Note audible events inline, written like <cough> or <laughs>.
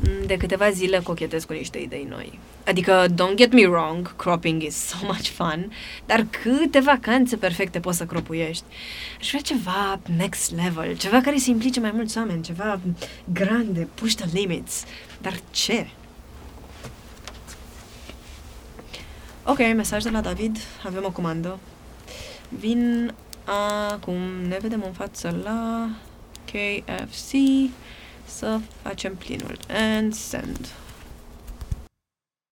Mm, De câteva zile cochetez cu niște idei noi. Adică, don't get me wrong, cropping is <laughs> so much fun, dar câte vacanțe perfecte poți să cropuiești. Aș vrea ceva next level, ceva care să implice mai mulți oameni, ceva grande, push the limits. Dar ce? Ok, mesaj de la David, avem o comandă. Vin acum, ne vedem în față la KFC să facem plinul. And send.